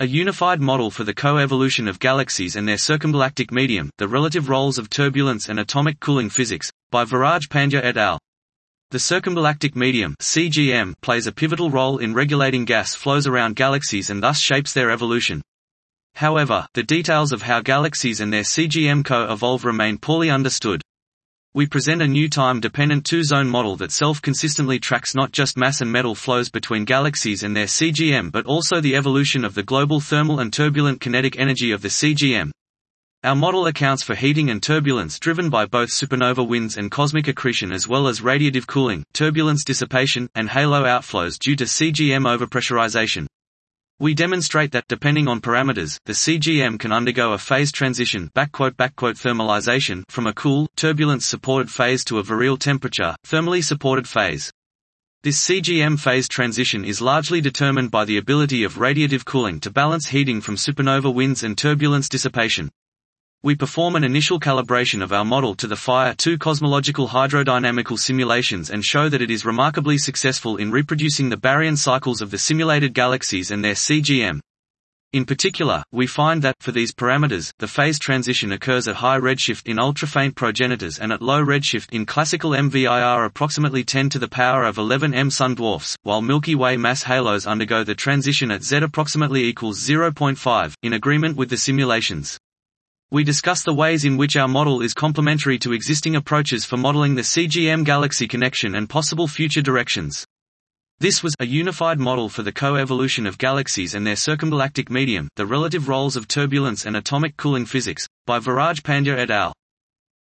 A unified model for the co-evolution of galaxies and their circumgalactic medium, the relative roles of turbulence and atomic cooling physics, by Viraj Pandya et al. The circumgalactic medium CGM plays a pivotal role in regulating gas flows around galaxies and thus shapes their evolution. However, the details of how galaxies and their CGM co-evolve remain poorly understood. We present a new time-dependent two-zone model that self-consistently tracks not just mass and metal flows between galaxies and their CGM but also the evolution of the global thermal and turbulent kinetic energy of the CGM. Our model accounts for heating and turbulence driven by both supernova winds and cosmic accretion as well as radiative cooling, turbulence dissipation, and halo outflows due to CGM overpressurization. We demonstrate that depending on parameters, the CGM can undergo a phase transition backquote, backquote, thermalization from a cool, turbulence-supported phase to a virial temperature, thermally supported phase. This CGM phase transition is largely determined by the ability of radiative cooling to balance heating from supernova winds and turbulence dissipation. We perform an initial calibration of our model to the FIRE 2 cosmological hydrodynamical simulations and show that it is remarkably successful in reproducing the baryon cycles of the simulated galaxies and their CGM. In particular, we find that, for these parameters, the phase transition occurs at high redshift in ultrafaint progenitors and at low redshift in classical MVIR approximately 10 to the power of 11 M sun dwarfs, while Milky Way mass halos undergo the transition at Z approximately equals 0.5, in agreement with the simulations. We discuss the ways in which our model is complementary to existing approaches for modeling the CGM galaxy connection and possible future directions. This was a unified model for the co-evolution of galaxies and their circumgalactic medium, the relative roles of turbulence and atomic cooling physics, by Viraj Pandya et al.